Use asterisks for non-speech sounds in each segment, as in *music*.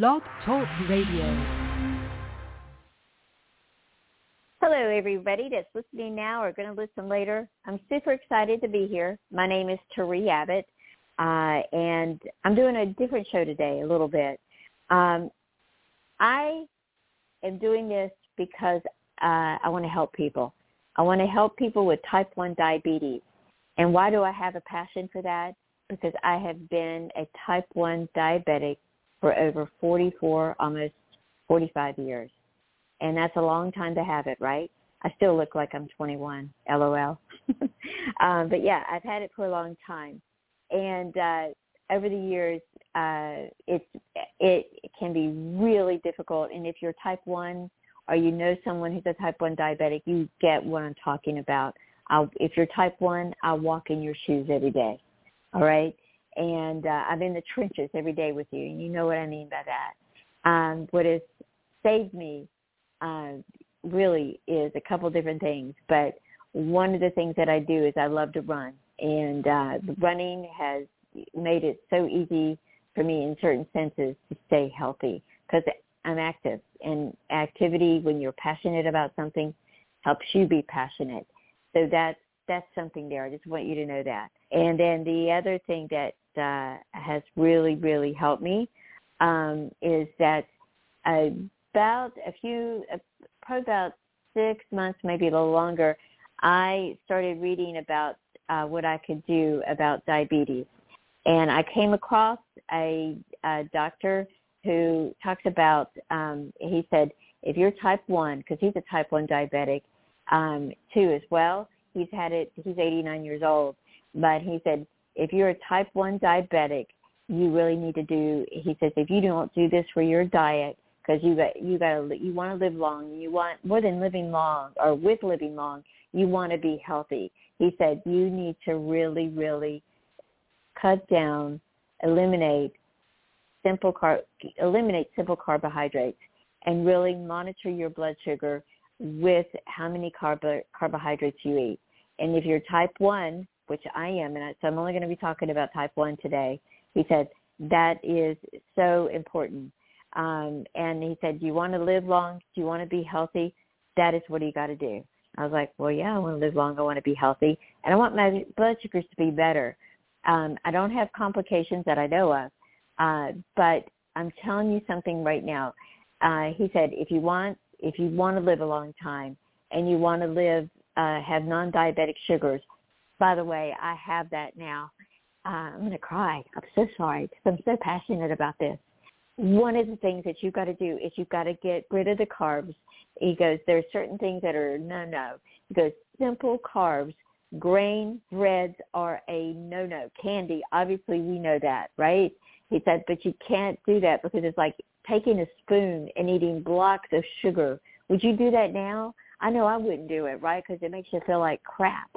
Blog Talk Radio. Hello, everybody that's listening now or going to listen later. I'm super excited to be here. My name is Tari Abbott, uh, and I'm doing a different show today a little bit. Um, I am doing this because uh, I want to help people. I want to help people with type 1 diabetes. And why do I have a passion for that? Because I have been a type 1 diabetic for over 44, almost 45 years. And that's a long time to have it, right? I still look like I'm 21, LOL. *laughs* um, but yeah, I've had it for a long time. And uh, over the years, uh, it's, it can be really difficult. And if you're type 1 or you know someone who's a type 1 diabetic, you get what I'm talking about. I'll, if you're type 1, I'll walk in your shoes every day. All right? And uh, I'm in the trenches every day with you, and you know what I mean by that. Um, what has saved me uh, really is a couple different things, but one of the things that I do is I love to run, and uh, running has made it so easy for me in certain senses to stay healthy because I'm active, and activity when you're passionate about something helps you be passionate. So that's that's something there. I just want you to know that. And then the other thing that uh, has really really helped me um, is that about a few, uh, probably about six months, maybe a little longer, I started reading about uh, what I could do about diabetes. And I came across a, a doctor who talks about, um, he said, if you're type 1, because he's a type 1 diabetic um, too as well, he's had it, he's 89 years old, but he said, if you're a type 1 diabetic, you really need to do, he says, if you don't do this for your diet, because you got you got to you want to live long you want more than living long or with living long you want to be healthy. He said you need to really really cut down eliminate simple car eliminate simple carbohydrates and really monitor your blood sugar with how many carb- carbohydrates you eat. And if you're type 1 which I am and I, so I'm only going to be talking about type 1 today he said that is so important um, and he said, do you want to live long? Do you want to be healthy? That is what you got to do. I was like, well, yeah, I want to live long. I want to be healthy. And I want my blood sugars to be better. Um, I don't have complications that I know of. Uh, but I'm telling you something right now. Uh, he said, if you want, if you want to live a long time and you want to live, uh, have non-diabetic sugars, by the way, I have that now. Uh, I'm going to cry. I'm so sorry because I'm so passionate about this one of the things that you've got to do is you've got to get rid of the carbs. He goes, there are certain things that are no-no. He goes, simple carbs, grain, breads are a no-no. Candy, obviously we know that, right? He said, but you can't do that because it's like taking a spoon and eating blocks of sugar. Would you do that now? I know I wouldn't do it, right? Because it makes you feel like crap,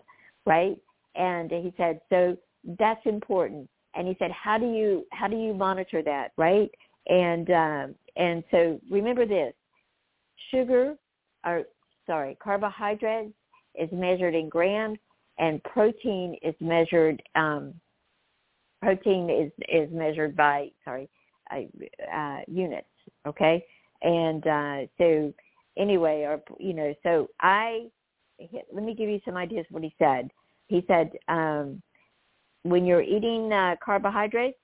right? And he said, so that's important. And he said, how do you how do you monitor that, right? And uh, and so remember this: sugar, or sorry, carbohydrates is measured in grams, and protein is measured. Um, protein is is measured by sorry uh, uh, units. Okay, and uh, so anyway, or you know, so I let me give you some ideas. What he said. He said um, when you're eating uh, carbohydrates,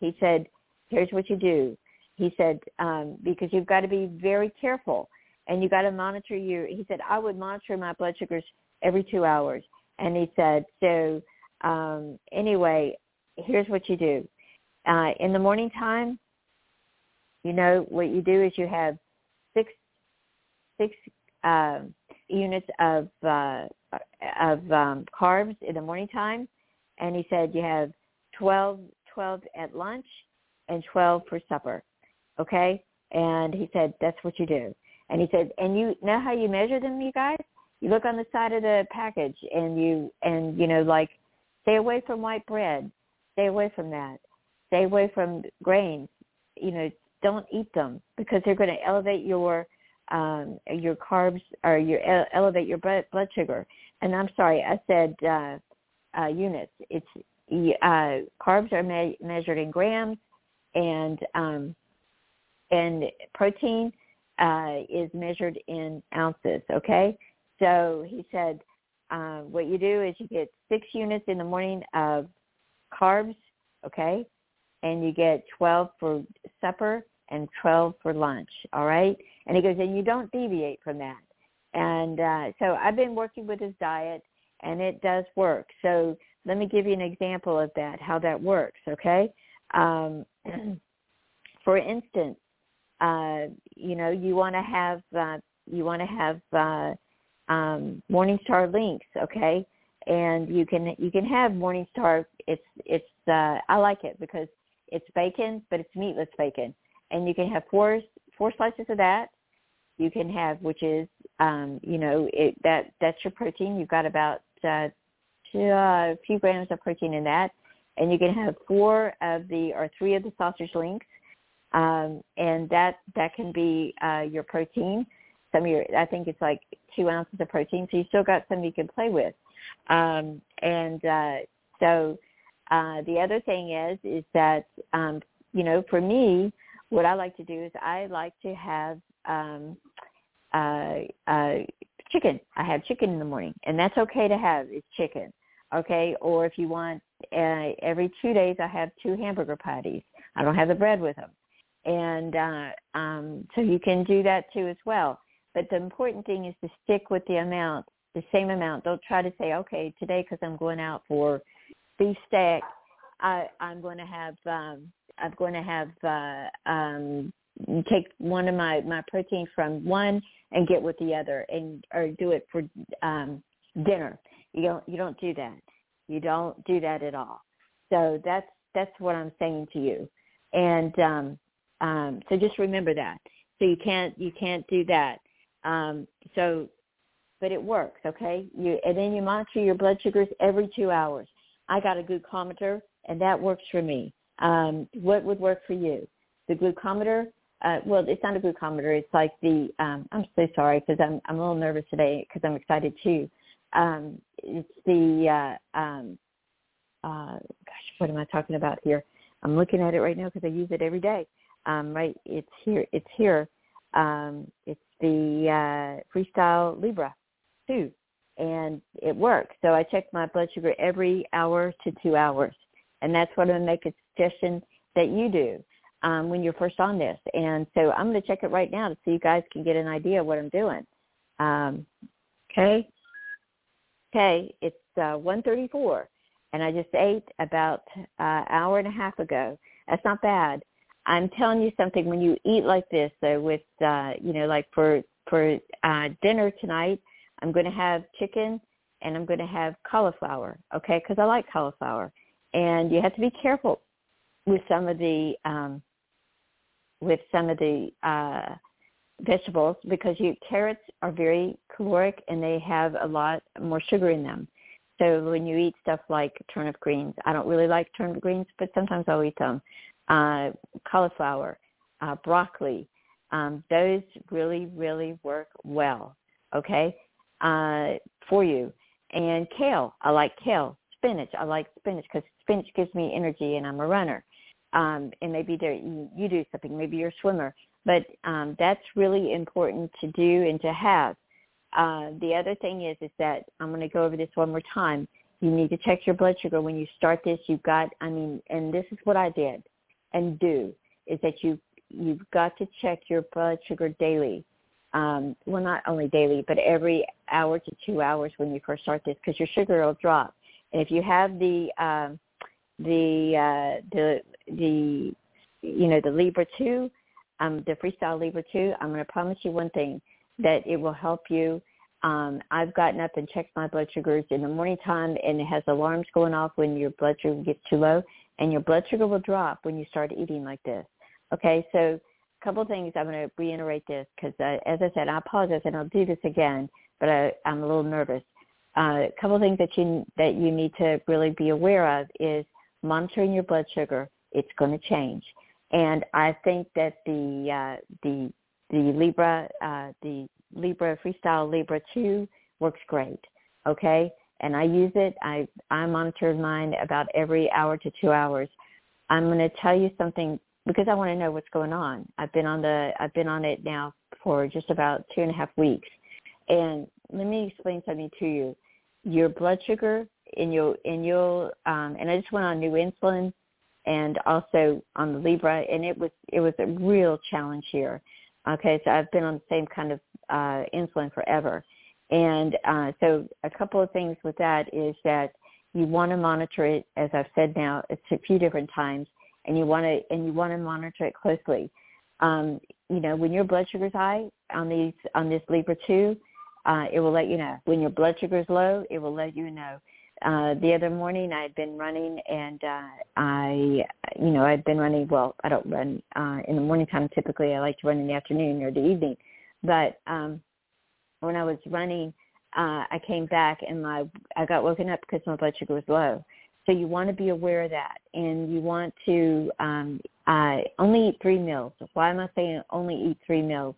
he said, here's what you do. He said um, because you've got to be very careful and you got to monitor your he said i would monitor my blood sugars every two hours. And he said so um, anyway here's what you do. Uh, in the morning time you know what you do is you have six six uh, units of uh, of um, carbs in the morning time and he said you have 12 12 at lunch and 12 for supper okay? And he said, that's what you do. And he said, and you know how you measure them, you guys? You look on the side of the package and you, and you know, like stay away from white bread. Stay away from that. Stay away from grains. You know, don't eat them because they're going to elevate your um, your carbs or your elevate your blood, blood sugar. And I'm sorry, I said uh, uh, units. It's uh, carbs are me- measured in grams, and um, and protein uh, is measured in ounces. Okay, so he said uh, what you do is you get six units in the morning of carbs. Okay, and you get 12 for supper and 12 for lunch. All right, and he goes, and you don't deviate from that. And uh, so I've been working with his diet, and it does work. So let me give you an example of that, how that works. Okay. Um, *clears throat* for instance, uh, you know, you want to have uh, you want to have uh, um, Morningstar links, okay? And you can you can have Morningstar. It's it's uh, I like it because it's bacon, but it's meatless bacon, and you can have four four slices of that. You can have, which is, um, you know, it, that that's your protein. You've got about uh, two, uh, a few grams of protein in that, and you can have four of the or three of the sausage links, um, and that that can be uh, your protein. Some of your, I think it's like two ounces of protein, so you still got some you can play with. Um, and uh, so uh, the other thing is is that um, you know for me, what I like to do is I like to have um, uh, uh, chicken. I have chicken in the morning, and that's okay to have is chicken. Okay, or if you want, uh, every two days I have two hamburger patties. I don't have the bread with them, and uh, um, so you can do that too as well. But the important thing is to stick with the amount, the same amount. Don't try to say, okay, today because I'm going out for beef steak, I, I'm going to have um, I'm going to have uh, um, take one of my my protein from one and get with the other and or do it for um dinner. You don't you don't do that. You don't do that at all. So that's that's what i'm saying to you. And um um so just remember that. So you can't you can't do that. Um so but it works okay? You and then you monitor your blood sugars every two hours. I got a glucometer and that works for me. Um what would work for you? The glucometer uh, well, it's not a glucometer. It's like the, um, I'm so sorry because I'm, I'm a little nervous today because I'm excited too. Um, it's the, uh, um, uh, gosh, what am I talking about here? I'm looking at it right now because I use it every day. Um, right, it's here. It's here. Um, it's the uh, Freestyle Libre 2, and it works. So I check my blood sugar every hour to two hours, and that's what to make a suggestion that you do um, when you're first on this. And so I'm going to check it right now to so you guys can get an idea of what I'm doing. Um, okay. Okay. It's uh, 1.34 and I just ate about an uh, hour and a half ago. That's not bad. I'm telling you something. When you eat like this, though, with uh, you know, like for for uh, dinner tonight, I'm going to have chicken and I'm going to have cauliflower. Okay, because I like cauliflower, and you have to be careful with some of the um, with some of the uh, vegetables because you carrots are very caloric and they have a lot more sugar in them. So when you eat stuff like turnip greens, I don't really like turnip greens, but sometimes I'll eat them. Uh, cauliflower, uh, broccoli, um, those really, really work well, okay, uh, for you. And kale, I like kale. Spinach, I like spinach because spinach gives me energy and I'm a runner um, and maybe there you, do something, maybe you're a swimmer, but um, that's really important to do and to have. Uh, the other thing is is that I'm going to go over this one more time. You need to check your blood sugar when you start this. You've got, I mean, and this is what I did and do is that you you've got to check your blood sugar daily. Um, well, not only daily, but every hour to two hours when you first start this, because your sugar will drop. And if you have the um, the uh, the the you know the Libre 2, um, the Freestyle Libre 2, I'm going to promise you one thing that it will help you. Um, I've gotten up and checked my blood sugars in the morning time, and it has alarms going off when your blood sugar gets too low, and your blood sugar will drop when you start eating like this. Okay, so a couple of things. I'm going to reiterate this because, uh, as I said, I apologize, and I'll do this again, but I, I'm a little nervous. Uh, a couple of things that you that you need to really be aware of is monitoring your blood sugar it's going to change. And I think that the uh, the the Libre uh, the Libre Freestyle Libre 2 works great. Okay, and I use it. I I monitor mine about every hour to two hours. I'm going to tell you something because I want to know what's going on. I've been on the I've been on it now for just about two and a half weeks, and let me explain something to you. Your blood sugar in your in your um, and I just went on new insulin and also on the Libre, and it was it was a real challenge here. Okay, so I've been on the same kind of uh, insulin forever, and uh, so a couple of things with that is that you want to monitor it, as I've said now, it's a few different times, and you want to and you want to monitor it closely. Um, you know, when your blood sugar's high on these on this Libre two, uh, it will let you know. When your blood sugar is low, it will let you know. Uh, the other morning I had been running and uh, I, you know, I'd been running, well, I don't run uh, in the morning time typically. I like to run in the afternoon or the evening. But um, when I was running, uh, I came back and my, I got woken up because my blood sugar was low. So you want to be aware of that and you want to um, uh, only eat three meals. Why am I saying only eat three meals?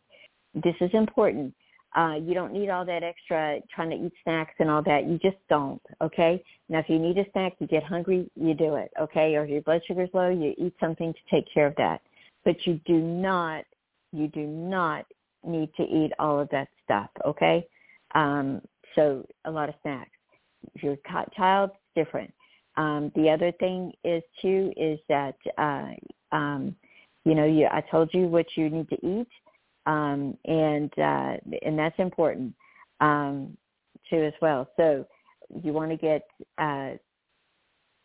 This is important uh, you don't need all that extra trying to eat snacks and all that. You just don't, okay? Now, if you need a snack, you get hungry, you do it, okay? Or if your blood sugar's low, you eat something to take care of that. But you do not, you do not need to eat all of that stuff, okay? Um, so a lot of snacks. If you're a child, it's different. Um, the other thing is too is that uh, um, you know you I told you what you need to eat um, and uh, and that's important um, too as well. So you want to get uh,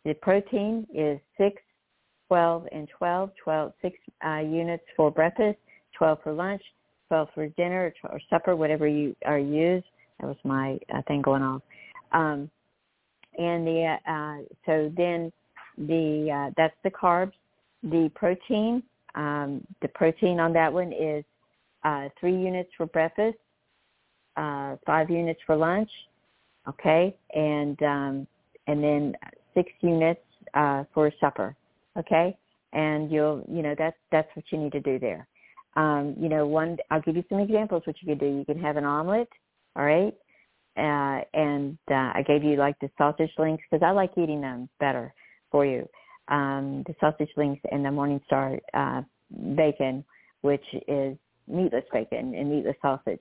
the protein is six, twelve, and 12, 12 six uh, units for breakfast, 12 for lunch, 12 for dinner or supper, whatever you are used. That was my uh, thing going off. Um, and the uh, so then the uh, that's the carbs. The protein, um, the protein on that one is uh, three units for breakfast, uh, five units for lunch, okay, and um, and then six units uh, for supper, okay, and you'll you know that's that's what you need to do there. Um, you know, one I'll give you some examples what you could do. You can have an omelet, all right, uh, and uh, I gave you like the sausage links because I like eating them better for you. Um, the sausage links and the Morningstar uh, bacon, which is meatless bacon and meatless sausage,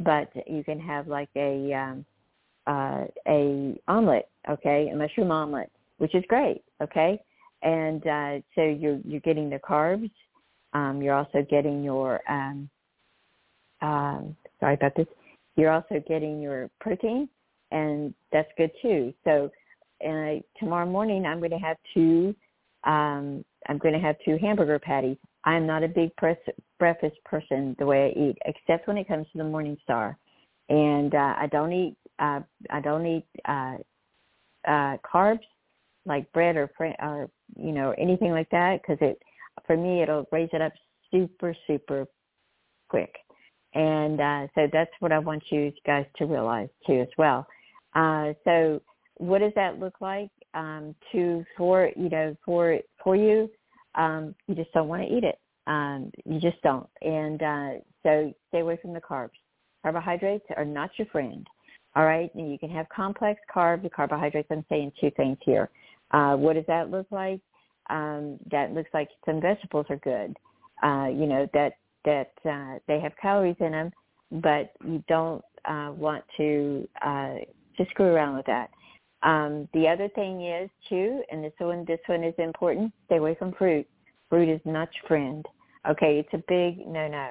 but you can have like a um, uh, a omelet, okay, a mushroom omelet, which is great, okay, and uh, so you're you're getting the carbs, um, you're also getting your um, um, sorry about this, you're also getting your protein, and that's good too. So, and tomorrow morning I'm going to have two. Um, I'm going to have two hamburger patties I'm not a big press, breakfast person the way I eat, except when it comes to the Morning Star, and uh, I don't eat uh, I don't eat uh, uh, carbs like bread or or you know anything like that because it for me it'll raise it up super super quick, and uh, so that's what I want you guys to realize too as well. Uh, so what does that look like um, to for you know for for you? Um, you just don't want to eat it. Um, you just don't. And uh, so stay away from the carbs. Carbohydrates are not your friend. All right, and you can have complex carbs, carbohydrates. I'm saying two things here. Uh, what does that look like? Um, that looks like some vegetables are good. Uh, you know that that uh, they have calories in them, but you don't uh, want to uh, to screw around with that. Um, the other thing is too, and this one this one is important. Stay away from fruit. Fruit is not your friend. Okay, it's a big no no.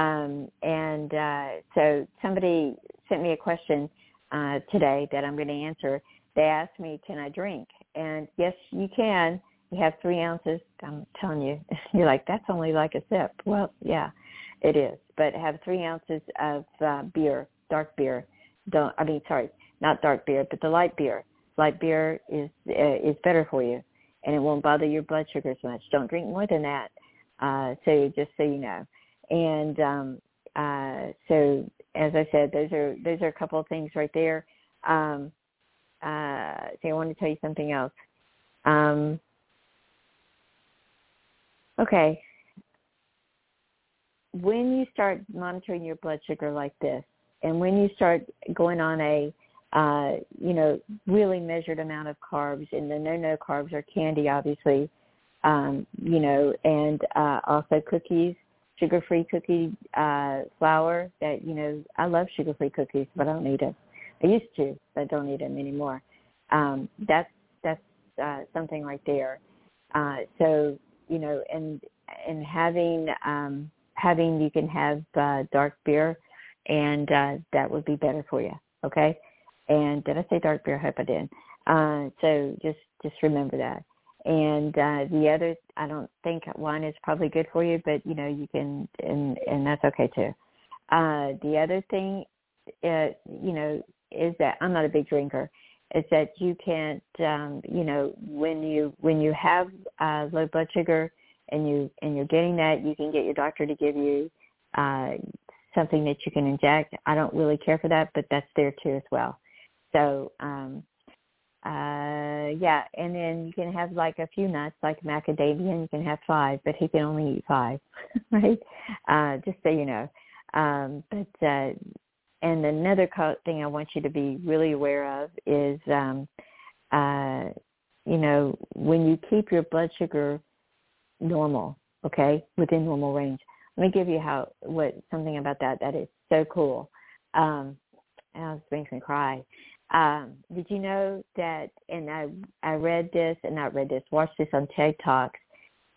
Um, and uh, so somebody sent me a question uh, today that I'm going to answer. They asked me, "Can I drink?" And yes, you can. You have three ounces. I'm telling you, *laughs* you're like that's only like a sip. Well, yeah, it is. But have three ounces of uh, beer, dark beer. Don't I mean sorry, not dark beer, but the light beer. Light beer is uh, is better for you, and it won't bother your blood sugar as much. Don't drink more than that. Uh, so just so you know, and um, uh, so as I said, those are those are a couple of things right there. Um, uh, so I want to tell you something else. Um, okay, when you start monitoring your blood sugar like this, and when you start going on a uh, you know, really measured amount of carbs, and the no-no carbs are candy, obviously. um, you know, and uh, also cookies, sugar-free cookie uh, flour. That you know, I love sugar-free cookies, but I don't eat them. I used to, but I don't eat them anymore. Um, that's that's uh, something right there. Uh, so you know, and and having um, having you can have uh, dark beer, and uh, that would be better for you. Okay. And did I say dark beer? I hope I did. Uh, so just just remember that. And uh, the other, I don't think wine is probably good for you, but you know you can, and and that's okay too. Uh, the other thing, uh, you know, is that I'm not a big drinker. Is that you can't, um, you know, when you when you have uh, low blood sugar and you and you're getting that, you can get your doctor to give you uh, something that you can inject. I don't really care for that, but that's there too as well. So um, uh, yeah, and then you can have like a few nuts, like macadamia. and You can have five, but he can only eat five, *laughs* right? Uh, just so you know. Um, but uh, and another thing I want you to be really aware of is, um, uh, you know, when you keep your blood sugar normal, okay, within normal range. Let me give you how what something about that that is so cool. Um, and it makes me cry. Um, did you know that? And I I read this and not read this, watched this on TED Talks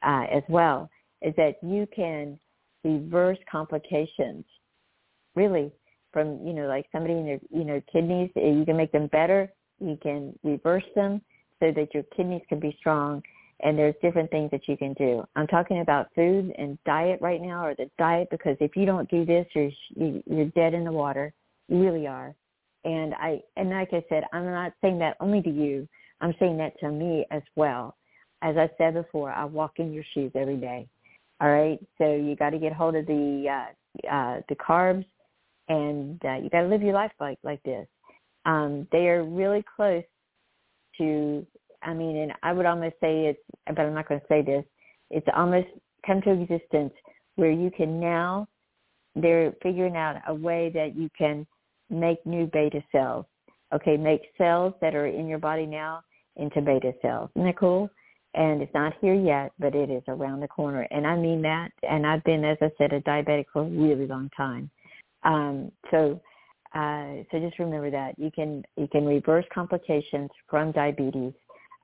uh, as well. Is that you can reverse complications, really, from you know like somebody in their you know kidneys. Eh, you can make them better. You can reverse them so that your kidneys can be strong. And there's different things that you can do. I'm talking about food and diet right now, or the diet because if you don't do this, you're you're dead in the water. You really are and I and like I said, I'm not saying that only to you. I'm saying that to me as well. As I said before, I walk in your shoes every day. All right, so you got to get hold of the uh, uh, the carbs, and uh, you got to live your life like like this. Um, they are really close to. I mean, and I would almost say it's, but I'm not going to say this. It's almost come to existence where you can now. They're figuring out a way that you can make new beta cells. Okay, make cells that are in your body now into beta cells. Isn't that cool? And it's not here yet, but it is around the corner. And I mean that. And I've been, as I said, a diabetic for a really long time. Um, so, uh, so just remember that you can you can reverse complications from diabetes.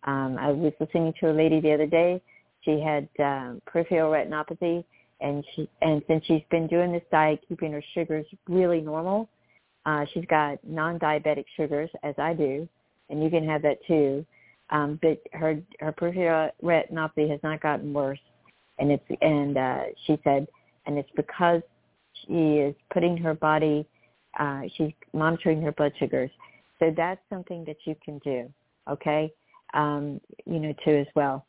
Um, I was listening to a lady the other day. She had um, peripheral retinopathy, and she and since she's been doing this diet, keeping her sugars really normal, uh, she's got non-diabetic sugars, as I do, and you can have that too. Um, but her her peripheral retinopathy has not gotten worse, and it's and uh, she said, and it's because she is putting her body, uh, she's monitoring her blood sugars. So that's something that you can do. Okay, um, you know too as well.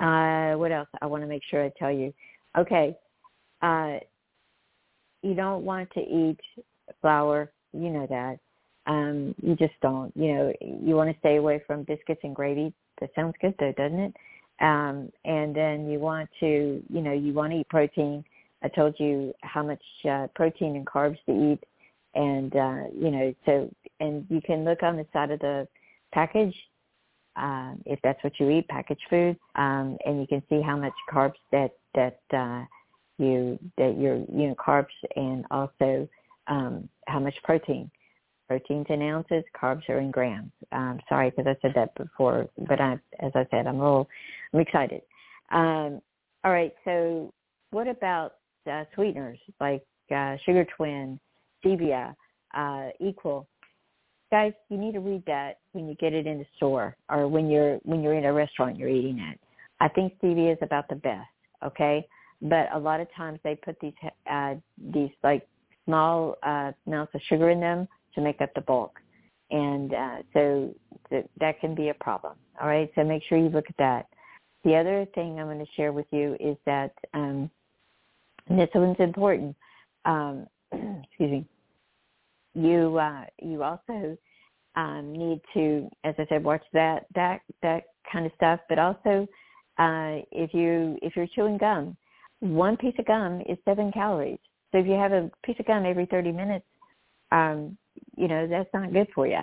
Uh, what else? I want to make sure I tell you. Okay, uh, you don't want to eat flour. You know that. Um, you just don't. You know, you want to stay away from biscuits and gravy. That sounds good though, doesn't it? Um, and then you want to, you know, you want to eat protein. I told you how much uh, protein and carbs to eat, and uh, you know, so and you can look on the side of the package uh, if that's what you eat, packaged food, um, and you can see how much carbs that that uh, you that your you know carbs and also um, how much protein. Protein's in ounces, carbs are in grams. Um, sorry, because I said that before, but I, as I said, I'm a little, I'm excited. Um, all right, so what about uh, sweeteners like uh, Sugar Twin, Stevia, uh, Equal? Guys, you need to read that when you get it in the store or when you're when you're in a restaurant you're eating it. I think stevia is about the best, okay? But a lot of times they put these uh, these like small uh, amounts of sugar in them to make up the bulk. And uh, so th- that can be a problem. All right, so make sure you look at that. The other thing I'm going to share with you is that, um, this one's important. Um, *clears throat* excuse me. You uh, you also um, need to, as I said, watch that that that kind of stuff. But also, uh, if you if you're chewing gum, one piece of gum is seven calories. So if you have a piece of gum every 30 minutes, um, you know, that's not good for you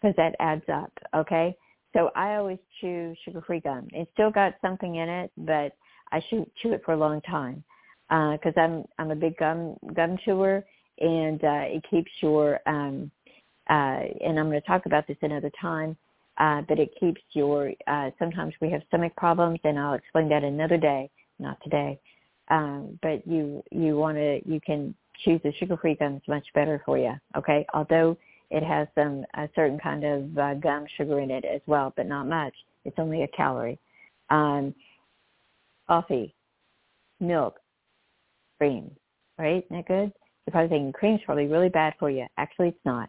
because that adds up, okay? So I always chew sugar-free gum. It's still got something in it, but I chew, chew it for a long time because uh, I'm I'm a big gum gum chewer, and uh, it keeps your um, uh, and I'm going to talk about this another time. Uh, but it keeps your. Uh, sometimes we have stomach problems, and I'll explain that another day, not today. Um, but you you want to you can choose the sugar-free gum. It's much better for you. Okay, although it has some a certain kind of uh, gum sugar in it as well, but not much. It's only a calorie. Um, coffee, milk, cream, right? Isn't that good? You're probably thinking cream's probably really bad for you. Actually, it's not.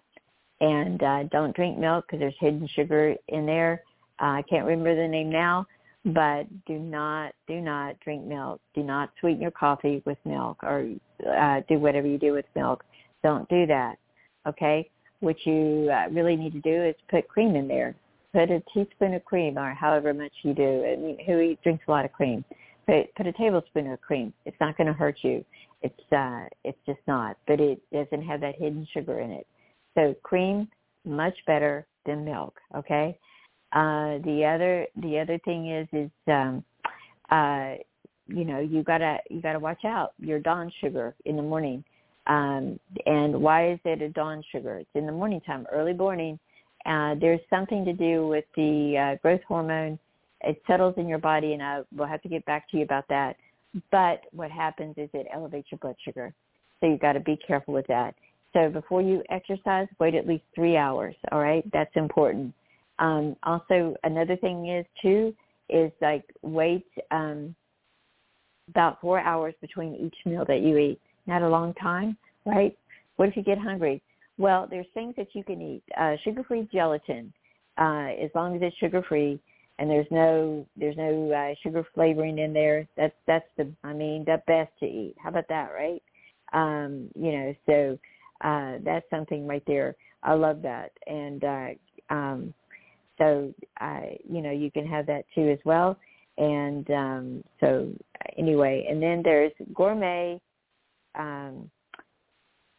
And uh, don't drink milk because there's hidden sugar in there. Uh, I can't remember the name now, but do not do not drink milk. Do not sweeten your coffee with milk or uh, do whatever you do with milk. Don't do that. Okay. What you uh, really need to do is put cream in there. Put a teaspoon of cream or however much you do. I mean, who eats, drinks a lot of cream? Put, put a tablespoon of cream. It's not going to hurt you. It's uh, it's just not. But it doesn't have that hidden sugar in it. So cream much better than milk. Okay. Uh, the other the other thing is is um, uh, you know you gotta you gotta watch out your dawn sugar in the morning. Um, and why is it a dawn sugar? It's in the morning time, early morning. Uh, there's something to do with the uh, growth hormone. It settles in your body, and I will have to get back to you about that. But what happens is it elevates your blood sugar, so you've got to be careful with that. So before you exercise, wait at least three hours. All right, that's important. Um, also, another thing is too is like wait um, about four hours between each meal that you eat. Not a long time, right? What if you get hungry? Well, there's things that you can eat. Uh, sugar-free gelatin, uh, as long as it's sugar-free and there's no there's no uh, sugar flavoring in there. That's that's the I mean the best to eat. How about that, right? Um, you know, so uh, that's something right there. I love that, and uh, um, so I you know you can have that too as well. And um, so anyway, and then there's gourmet um,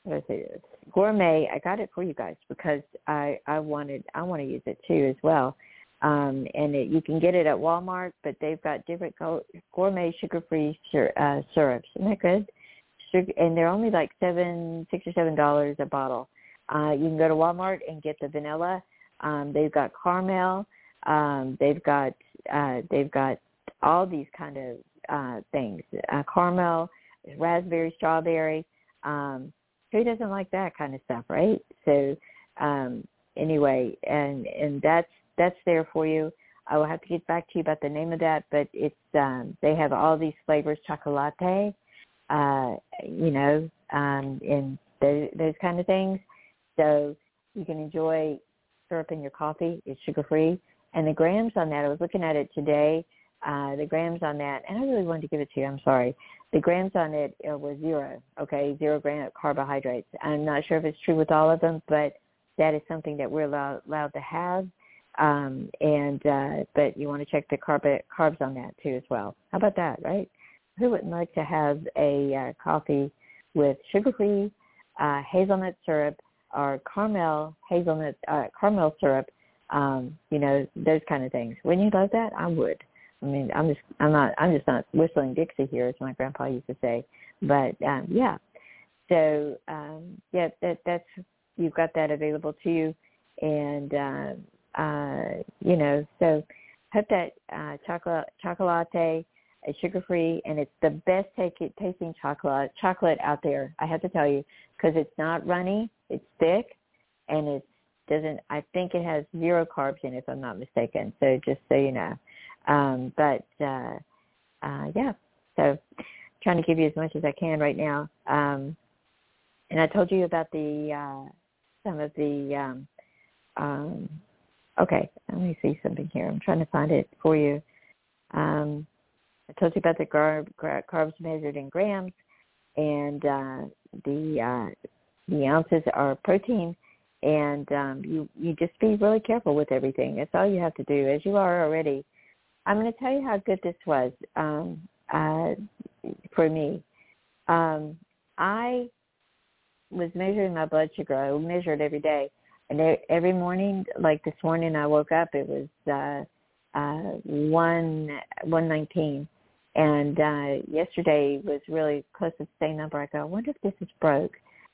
what I say this gourmet. I got it for you guys because I I wanted I want to use it too as well. Um, and it, you can get it at Walmart, but they've got different gourmet sugar-free sur- uh, syrups. Isn't that good? Sugar, and they're only like seven, six or seven dollars a bottle. Uh, you can go to Walmart and get the vanilla. Um, they've got caramel. Um, they've got uh, they've got all these kind of uh, things. Uh, caramel, raspberry, strawberry. Um, who doesn't like that kind of stuff, right? So um, anyway, and and that's that's there for you. I will have to get back to you about the name of that, but it's um, they have all these flavors, chocolate, uh, you know, um, and those, those kind of things. So you can enjoy syrup in your coffee. It's sugar free, and the grams on that. I was looking at it today. Uh, the grams on that, and I really wanted to give it to you. I'm sorry. The grams on it uh, was zero. Okay, zero gram of carbohydrates. I'm not sure if it's true with all of them, but that is something that we're allowed, allowed to have. Um, and uh, but you want to check the carb carbs on that too as well. How about that, right? Who wouldn't like to have a uh, coffee with sugar-free uh, hazelnut syrup or caramel hazelnut uh, caramel syrup? Um, you know those kind of things. Wouldn't you love that? I would. I mean, I'm just I'm not I'm just not whistling Dixie here, as my grandpa used to say. But um, yeah, so um, yeah, that that's you've got that available to you, and uh, uh, you know, so put that uh, chocolate chocolate it's sugar free and it's the best take, tasting chocolate chocolate out there. I have to tell you because it's not runny, it's thick, and it doesn't. I think it has zero carbs in it, if I'm not mistaken. So just so you know, um, but uh, uh, yeah. So trying to give you as much as I can right now. Um, and I told you about the uh, some of the um, um, Okay, let me see something here. I'm trying to find it for you. Um, I told you about the carb, carbs measured in grams, and uh, the uh, the ounces are protein. And um, you you just be really careful with everything. That's all you have to do, as you are already. I'm going to tell you how good this was um, uh, for me. Um, I was measuring my blood sugar. I measured every day and every morning, like this morning, I woke up. It was uh, uh, one one nineteen, and uh, yesterday was really close to the same number. I go, I wonder if this is broke,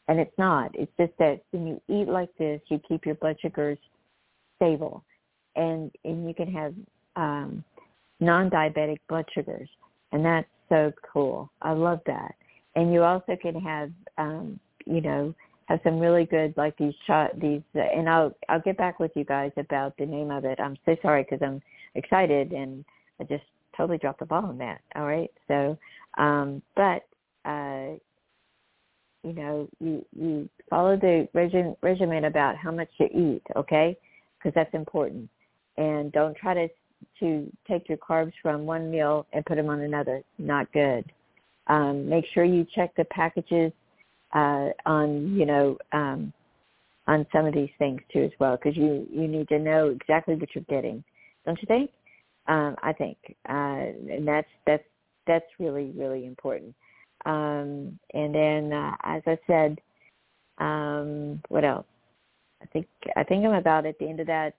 and it's not. It's just that when you eat like this, you keep your blood sugars stable, and and you can have um, non-diabetic blood sugars, and that's so cool. I love that. And you also can have, um, you know, have some really good like these shot these uh, and I'll I'll get back with you guys about the name of it. I'm so sorry because I'm excited and I just totally dropped the ball on that. All right, so um, but uh, you know you you follow the regime regimen about how much you eat, okay? Because that's important, and don't try to to take your carbs from one meal and put them on another. Not good. Um, make sure you check the packages uh, on you know um, on some of these things too as well because you you need to know exactly what you're getting, don't you think? Um, I think, uh, and that's that's that's really really important. Um, and then, uh, as I said, um, what else? I think I think I'm about at the end of that.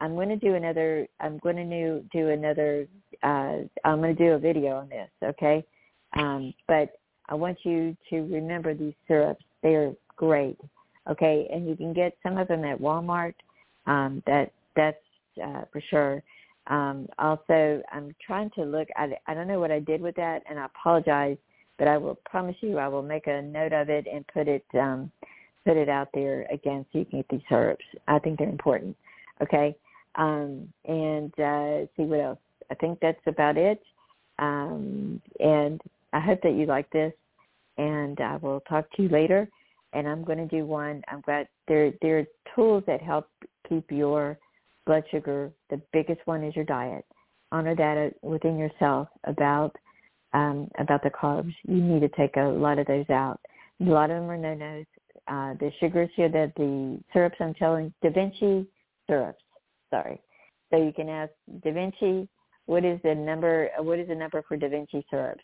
I'm going to do another. I'm going to do another. Uh, I'm going to do a video on this. Okay, um, but I want you to remember these syrups. They are great. Okay, and you can get some of them at Walmart. Um, that that's uh, for sure. Um, also, I'm trying to look. I, I don't know what I did with that, and I apologize. But I will promise you, I will make a note of it and put it um, put it out there again, so you can get these herbs. I think they're important. Okay, um, and uh, see what else. I think that's about it. Um, and I hope that you like this, and I will talk to you later. And I'm going to do one. I'm glad there there are tools that help keep your blood sugar. The biggest one is your diet. Honor that uh, within yourself about um, about the carbs. You need to take a lot of those out. A lot of them are no-nos. Uh, the sugars here, the, the syrups I'm telling, Da Vinci syrups. Sorry. So you can ask Da Vinci, what is the number? What is the number for Da Vinci syrups?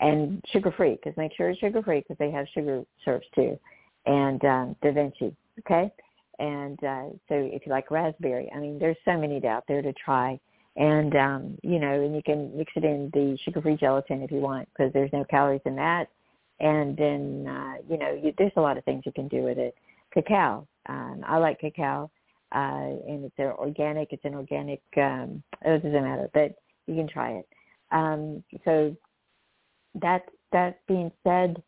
and sugar free because make sure it's sugar free because they have sugar syrups too, and um, Da Vinci. Okay, and uh, so if you like raspberry, I mean, there's so many out there to try, and um, you know, and you can mix it in the sugar free gelatin if you want because there's no calories in that, and then uh, you know, you, there's a lot of things you can do with it. Cacao, um, I like cacao. Uh, and it's an organic. It's an organic. Um, it doesn't matter, but you can try it. Um, so that that being said,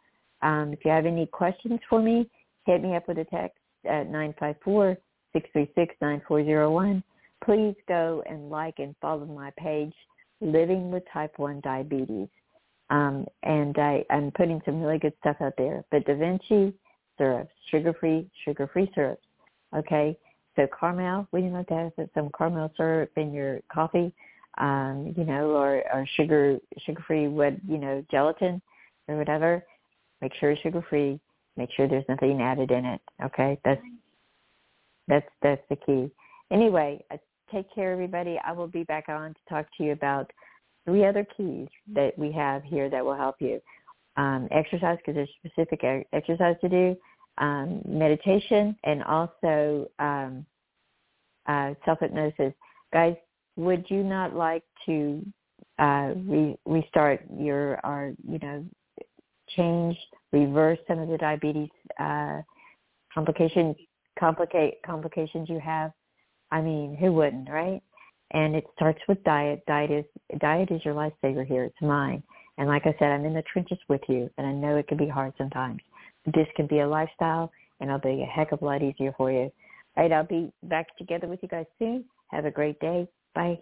um, if you have any questions for me, hit me up with a text at 954-636-9401. Please go and like and follow my page, Living with Type 1 Diabetes. Um, and I, I'm putting some really good stuff out there. But Da Vinci syrups, sugar-free, sugar-free syrups. Okay, so caramel, we didn't to have some caramel syrup in your coffee um, you know, or, or sugar sugar free wood, you know, gelatin or whatever. Make sure it's sugar free. Make sure there's nothing added in it. Okay, that's that's that's the key. Anyway, uh, take care, everybody. I will be back on to talk to you about three other keys that we have here that will help you. Um, exercise, because there's specific exercise to do, um, meditation, and also um, uh, self-hypnosis. Guys, would you not like to uh, re- restart your, or you know, change, reverse some of the diabetes uh, complications, complicate complications you have? I mean, who wouldn't, right? And it starts with diet. Diet is diet is your lifesaver here. It's mine. And like I said, I'm in the trenches with you, and I know it can be hard sometimes. This can be a lifestyle, and I'll be a heck of a lot easier for you. All right, I'll be back together with you guys soon. Have a great day. Bye.